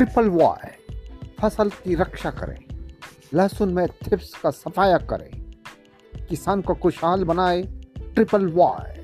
Triple Y फ़सल की रक्षा करें। लहसुन में थिप्स का सफाया करें। किसान को खुशहाल बनाए। Triple Y